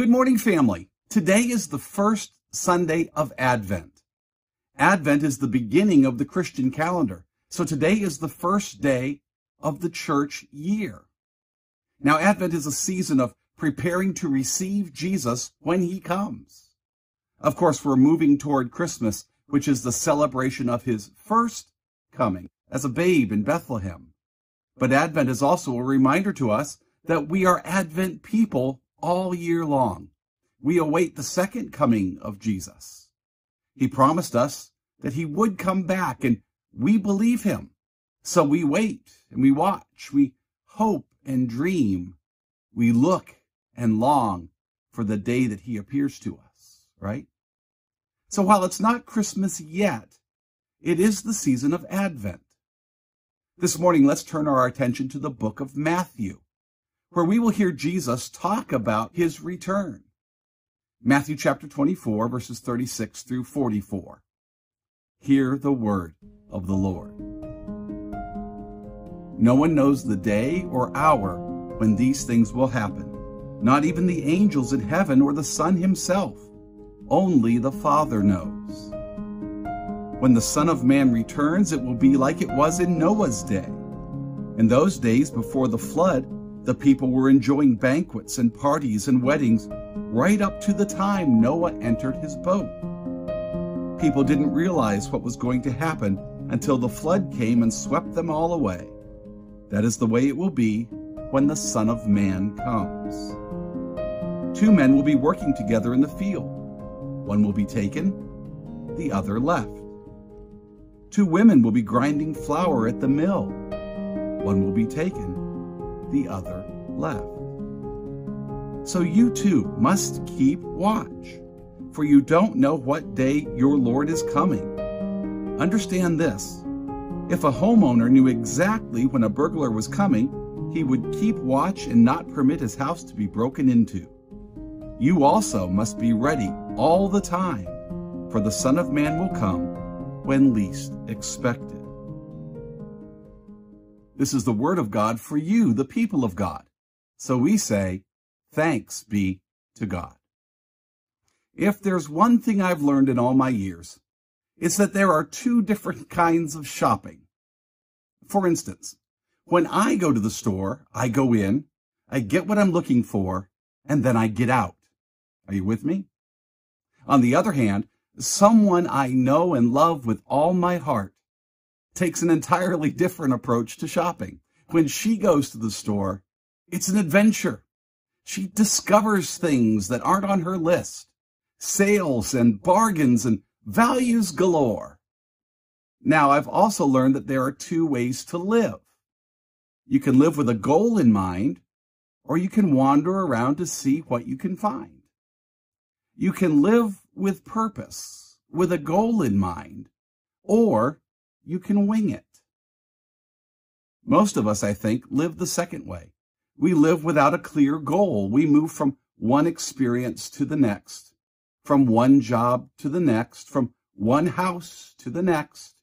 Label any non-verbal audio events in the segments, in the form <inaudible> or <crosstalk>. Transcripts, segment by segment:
Good morning, family. Today is the first Sunday of Advent. Advent is the beginning of the Christian calendar. So today is the first day of the church year. Now, Advent is a season of preparing to receive Jesus when he comes. Of course, we're moving toward Christmas, which is the celebration of his first coming as a babe in Bethlehem. But Advent is also a reminder to us that we are Advent people all year long. We await the second coming of Jesus. He promised us that he would come back and we believe him. So we wait and we watch, we hope and dream. We look and long for the day that he appears to us, right? So while it's not Christmas yet, it is the season of Advent. This morning, let's turn our attention to the book of Matthew, where we will hear Jesus talk about his return. Matthew chapter 24, verses 36 through 44. Hear the word of the Lord. No one knows the day or hour when these things will happen, not even the angels in heaven or the Son himself. Only the Father knows. When the Son of Man returns, it will be like it was in Noah's day. In those days before the flood, the people were enjoying banquets and parties and weddings right up to the time Noah entered his boat. People didn't realize what was going to happen until the flood came and swept them all away. That is the way it will be when the Son of Man comes. Two men will be working together in the field. One will be taken, the other left. Two women will be grinding flour at the mill. One will be taken, the other left. So you too must keep watch, for you don't know what day your Lord is coming. Understand this if a homeowner knew exactly when a burglar was coming, he would keep watch and not permit his house to be broken into. You also must be ready all the time, for the Son of Man will come when least expected. This is the word of God for you, the people of God. So we say, Thanks be to God. If there's one thing I've learned in all my years, it's that there are two different <laughs> kinds of shopping. For instance, when I go to the store, I go in, I get what I'm looking for, and then I get out. Are you with me? On the other hand, someone I know and love with all my heart takes an entirely different approach to shopping. When she goes to the store, it's an adventure. She discovers things that aren't on her list, sales and bargains and values galore. Now, I've also learned that there are two ways to live. You can live with a goal in mind, or you can wander around to see what you can find. You can live with purpose, with a goal in mind, or you can wing it. Most of us, I think, live the second way. We live without a clear goal. We move from one experience to the next, from one job to the next, from one house to the next.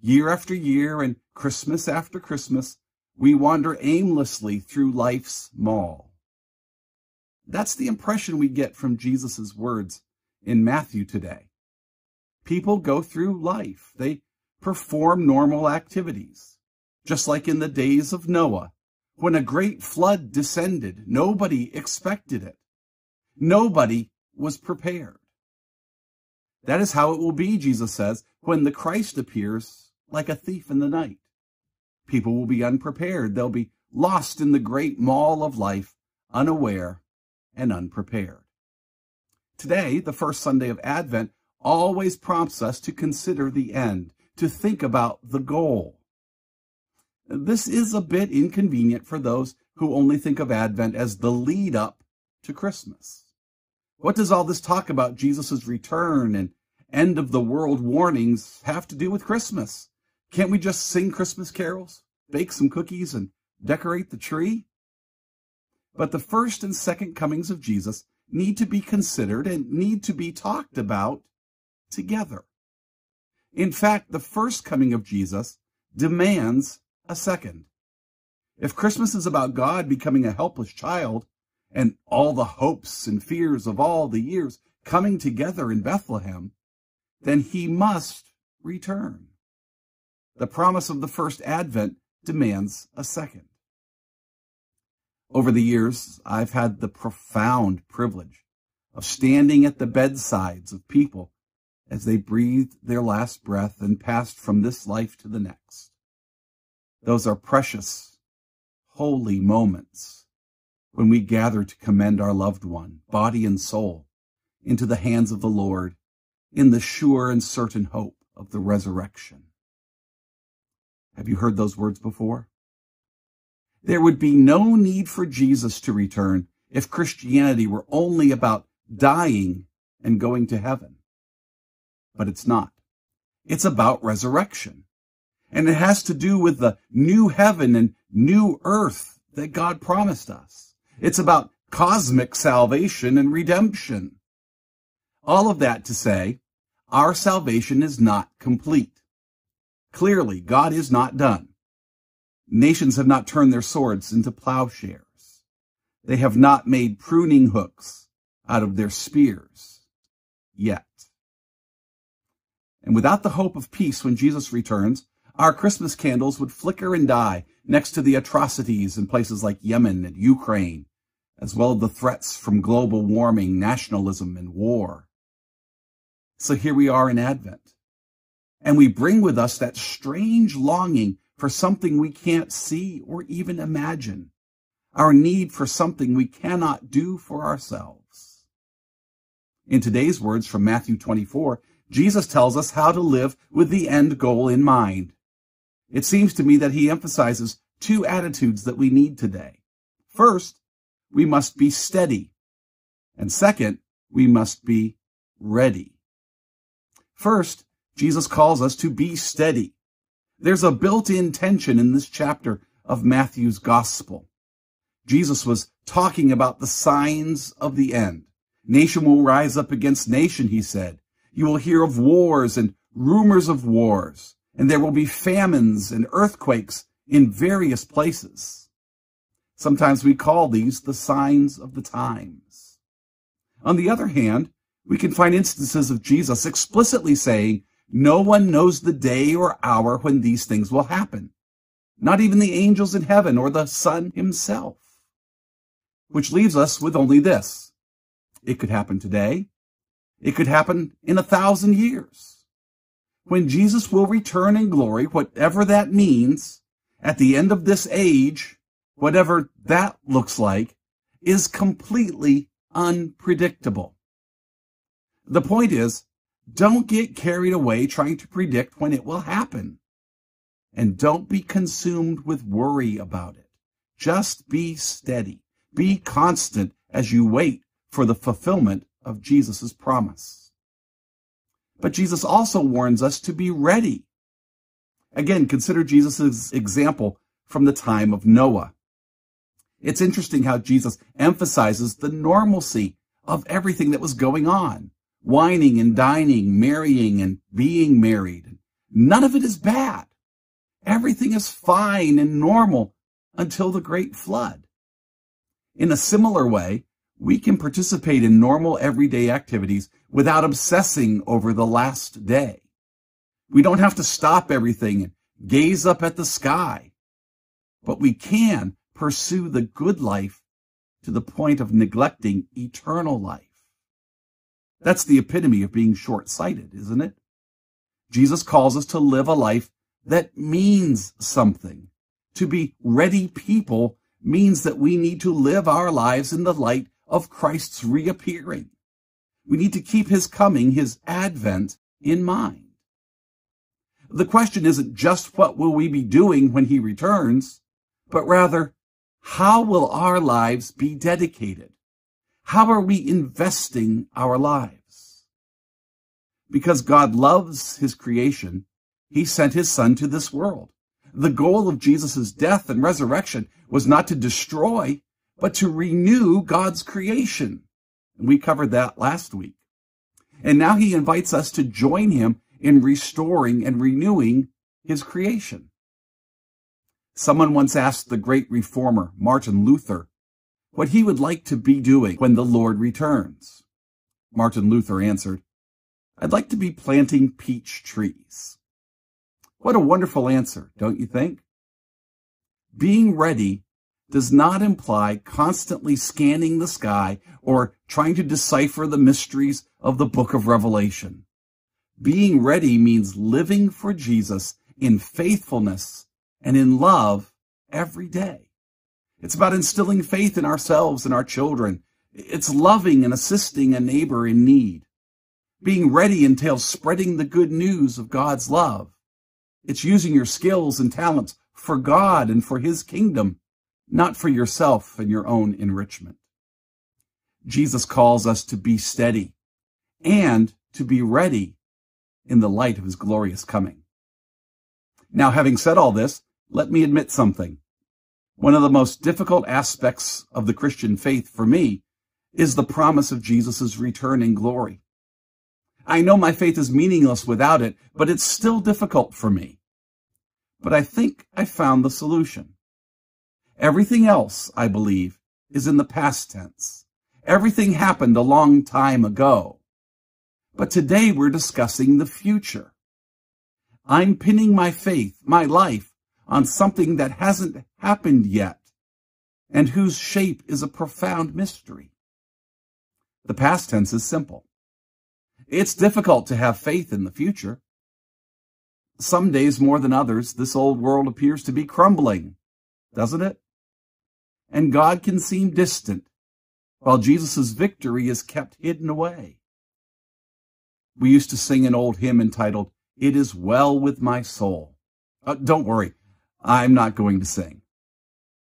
Year after year and Christmas after Christmas, we wander aimlessly through life's mall. That's the impression we get from Jesus' words in Matthew today. People go through life. They perform normal activities. Just like in the days of Noah, when a great flood descended, nobody expected it. Nobody was prepared. That is how it will be, Jesus says, when the Christ appears like a thief in the night. People will be unprepared. They'll be lost in the great mall of life, unaware and unprepared. Today, the first Sunday of Advent, always prompts us to consider the end, to think about the goal. This is a bit inconvenient for those who only think of Advent as the lead up to Christmas. What does all this talk about Jesus' return and end of the world warnings have to do with Christmas? Can't we just sing Christmas carols, bake some cookies, and decorate the tree? But the first and second comings of Jesus need to be considered and need to be talked about together. In fact, the first coming of Jesus demands a second. If Christmas is about God becoming a helpless child and all the hopes and fears of all the years coming together in Bethlehem, then he must return. The promise of the first advent demands a second. Over the years, I've had the profound privilege of standing at the bedsides of people as they breathed their last breath and passed from this life to the next. Those are precious, holy moments when we gather to commend our loved one, body and soul, into the hands of the Lord in the sure and certain hope of the resurrection. Have you heard those words before? There would be no need for Jesus to return if Christianity were only about dying and going to heaven. But it's not. It's about resurrection. And it has to do with the new heaven and new earth that God promised us. It's about cosmic salvation and redemption. All of that to say, our salvation is not complete. Clearly, God is not done. Nations have not turned their swords into plowshares. They have not made pruning hooks out of their spears yet. And without the hope of peace when Jesus returns, our Christmas candles would flicker and die next to the atrocities in places like Yemen and Ukraine, as well as the threats from global warming, nationalism, and war. So here we are in Advent. And we bring with us that strange longing for something we can't see or even imagine. Our need for something we cannot do for ourselves. In today's words from Matthew 24, Jesus tells us how to live with the end goal in mind. It seems to me that he emphasizes two attitudes that we need today. First, we must be steady. And second, we must be ready. First, Jesus calls us to be steady. There's a built-in tension in this chapter of Matthew's gospel. Jesus was talking about the signs of the end. Nation will rise up against nation, he said. You will hear of wars and rumors of wars, and there will be famines and earthquakes in various places. Sometimes we call these the signs of the times. On the other hand, we can find instances of Jesus explicitly saying no one knows the day or hour when these things will happen. Not even the angels in heaven or the Son himself. Which leaves us with only this. It could happen today. It could happen in a thousand years. When Jesus will return in glory, whatever that means, at the end of this age, whatever that looks like, is completely unpredictable. The point is, don't get carried away trying to predict when it will happen. And don't be consumed with worry about it. Just be steady. Be constant as you wait for the fulfillment of Jesus' promise. But Jesus also warns us to be ready. Again, consider Jesus' example from the time of Noah. It's interesting how Jesus emphasizes the normalcy of everything that was going on wining and dining, marrying and being married. None of it is bad. Everything is fine and normal until the great flood. In a similar way, we can participate in normal everyday activities without obsessing over the last day. We don't have to stop everything and gaze up at the sky, but we can pursue the good life to the point of neglecting eternal life. That's the epitome of being short-sighted, isn't it? Jesus calls us to live a life that means something. To be ready people means that we need to live our lives in the light of Christ's reappearing. We need to keep his coming, his advent in mind. The question isn't just what will we be doing when he returns, but rather, how will our lives be dedicated? How are we investing our lives? Because God loves his creation, he sent his son to this world. The goal of Jesus' death and resurrection was not to destroy, but to renew God's creation. And we covered that last week. And now he invites us to join him in restoring and renewing his creation. Someone once asked the great reformer, Martin Luther, what he would like to be doing when the Lord returns. Martin Luther answered, I'd like to be planting peach trees. What a wonderful answer, don't you think? Being ready does not imply constantly scanning the sky or trying to decipher the mysteries of the book of Revelation. Being ready means living for Jesus in faithfulness and in love every day. It's about instilling faith in ourselves and our children. It's loving and assisting a neighbor in need. Being ready entails spreading the good news of God's love. It's using your skills and talents for God and for his kingdom not for yourself and your own enrichment. Jesus calls us to be steady and to be ready in the light of his glorious coming. Now, having said all this, let me admit something. One of the most difficult aspects of the Christian faith for me is the promise of Jesus' return in glory. I know my faith is meaningless without it, but it's still difficult for me. But I think I found the solution. Everything else, I believe, is in the past tense. Everything happened a long time ago. But today we're discussing the future. I'm pinning my faith, my life, on something that hasn't happened yet and whose shape is a profound mystery. The past tense is simple. It's difficult to have faith in the future. Some days more than others, this old world appears to be crumbling, doesn't it? And God can seem distant, while Jesus' victory is kept hidden away. We used to sing an old hymn entitled, It is Well with My Soul. Uh, don't worry, I'm not going to sing.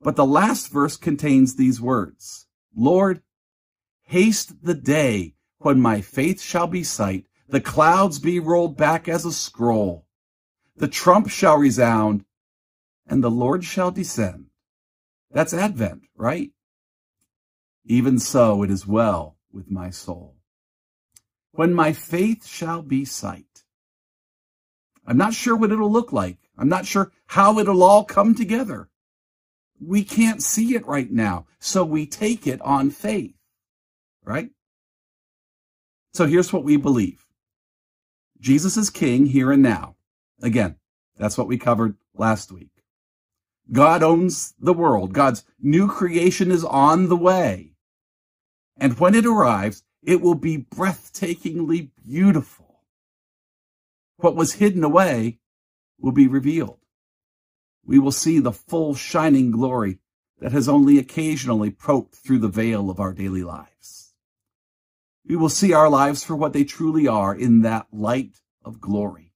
But the last verse contains these words, Lord, haste the day when my faith shall be sight, the clouds be rolled back as a scroll, the trump shall resound, and the Lord shall descend. That's Advent, right? Even so, it is well with my soul. When my faith shall be sight. I'm not sure what it'll look like. I'm not sure how it'll all come together. We can't see it right now, so we take it on faith, right? So here's what we believe. Jesus is king here and now. Again, that's what we covered last week. God owns the world. God's new creation is on the way. And when it arrives, it will be breathtakingly beautiful. What was hidden away will be revealed. We will see the full shining glory that has only occasionally poked through the veil of our daily lives. We will see our lives for what they truly are in that light of glory.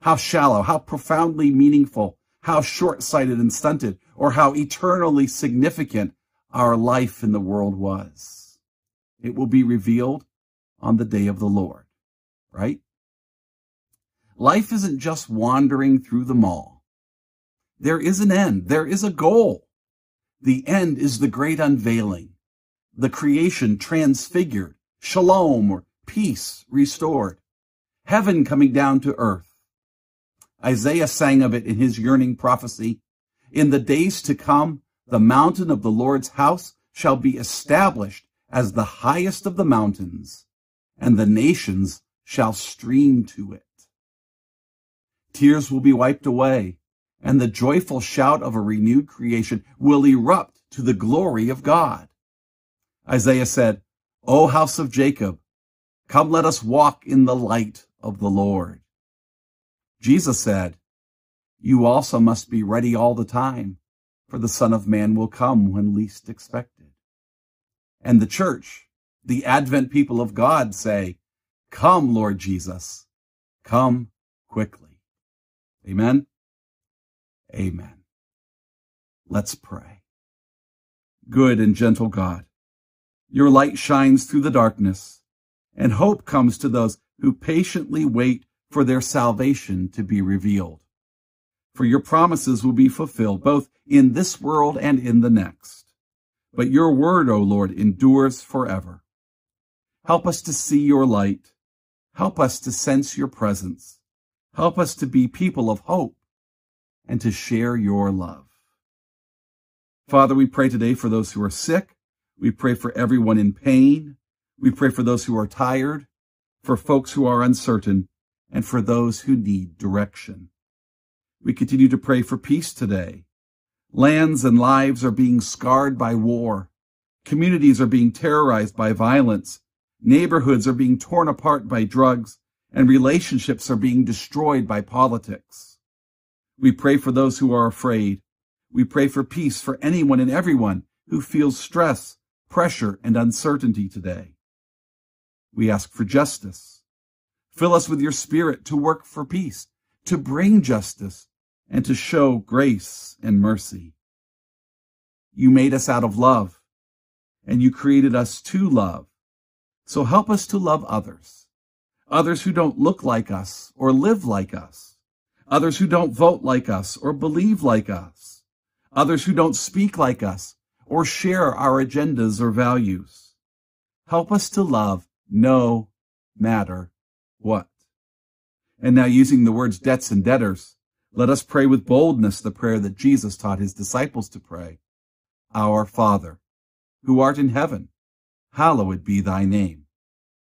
How shallow, how profoundly meaningful how short-sighted and stunted or how eternally significant our life in the world was. It will be revealed on the day of the Lord, right? Life isn't just wandering through the mall. There is an end. There is a goal. The end is the great unveiling, the creation transfigured, shalom or peace restored, heaven coming down to earth, Isaiah sang of it in his yearning prophecy. In the days to come, the mountain of the Lord's house shall be established as the highest of the mountains, and the nations shall stream to it. Tears will be wiped away, and the joyful shout of a renewed creation will erupt to the glory of God. Isaiah said, O house of Jacob, come let us walk in the light of the Lord. Jesus said, You also must be ready all the time, for the Son of Man will come when least expected. And the church, the Advent people of God say, Come, Lord Jesus, come quickly. Amen? Amen. Let's pray. Good and gentle God, your light shines through the darkness, and hope comes to those who patiently wait for their salvation to be revealed. For your promises will be fulfilled both in this world and in the next. But your word, O Lord, endures forever. Help us to see your light. Help us to sense your presence. Help us to be people of hope and to share your love. Father, we pray today for those who are sick, We pray for everyone in pain. We pray for those who are tired, for folks who are uncertain, and for those who need direction. We continue to pray for peace today. Lands and lives are being scarred by war. Communities are being terrorized by violence. Neighborhoods are being torn apart by drugs and relationships are being destroyed by politics. We pray for those who are afraid. We pray for peace for anyone and everyone who feels stress, pressure, and uncertainty today. We ask for justice. Fill us with your spirit to work for peace, to bring justice, and to show grace and mercy. You made us out of love, and you created us to love. So help us to love others, others who don't look like us or live like us, others who don't vote like us or believe like us, others who don't speak like us or share our agendas or values. Help us to love no matter what. And now using the words debts and debtors, let us pray with boldness the prayer that Jesus taught his disciples to pray. Our Father, who art in heaven, hallowed be thy name.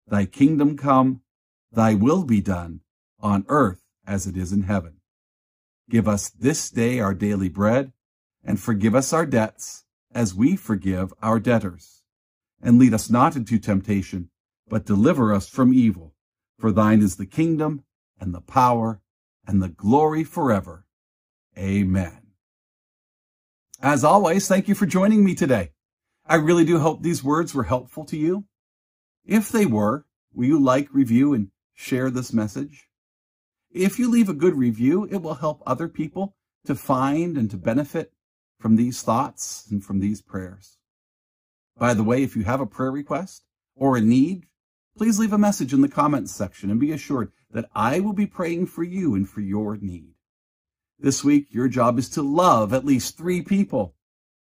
Thy kingdom come, thy will be done, on earth as it is in heaven. Give us this day our daily bread, and forgive us our debts, as we forgive our debtors. And lead us not into temptation, but deliver us from evil. For thine is the kingdom, and the power, and the glory forever. Amen. As always, thank you for joining me today. I really do hope these words were helpful to you. If they were, will you like, review, and share this message? If you leave a good review, it will help other people to find and to benefit from these thoughts and from these prayers. By the way, if you have a prayer request or a need, please leave a message in the comments section and be assured that I will be praying for you and for your need. This week, your job is to love at least three people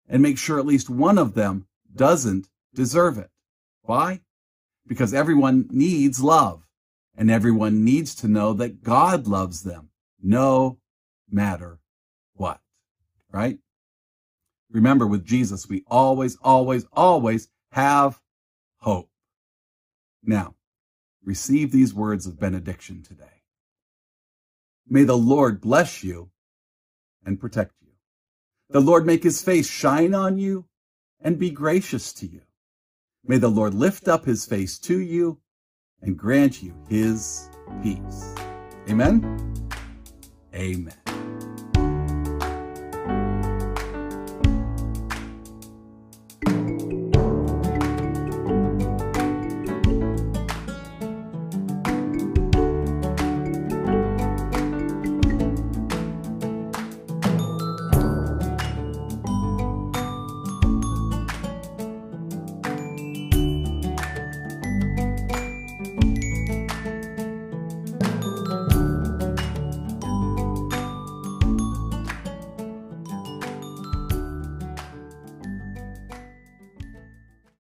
and make sure at least one of them doesn't deserve it. Why? Because everyone needs love and everyone needs to know that God loves them no matter what. Right? Remember, with Jesus, we always, always, always have hope. Now, receive these words of benediction today. May the Lord bless you and protect you. The Lord make his face shine on you and be gracious to you. May the Lord lift up his face to you and grant you his peace. Amen. Amen.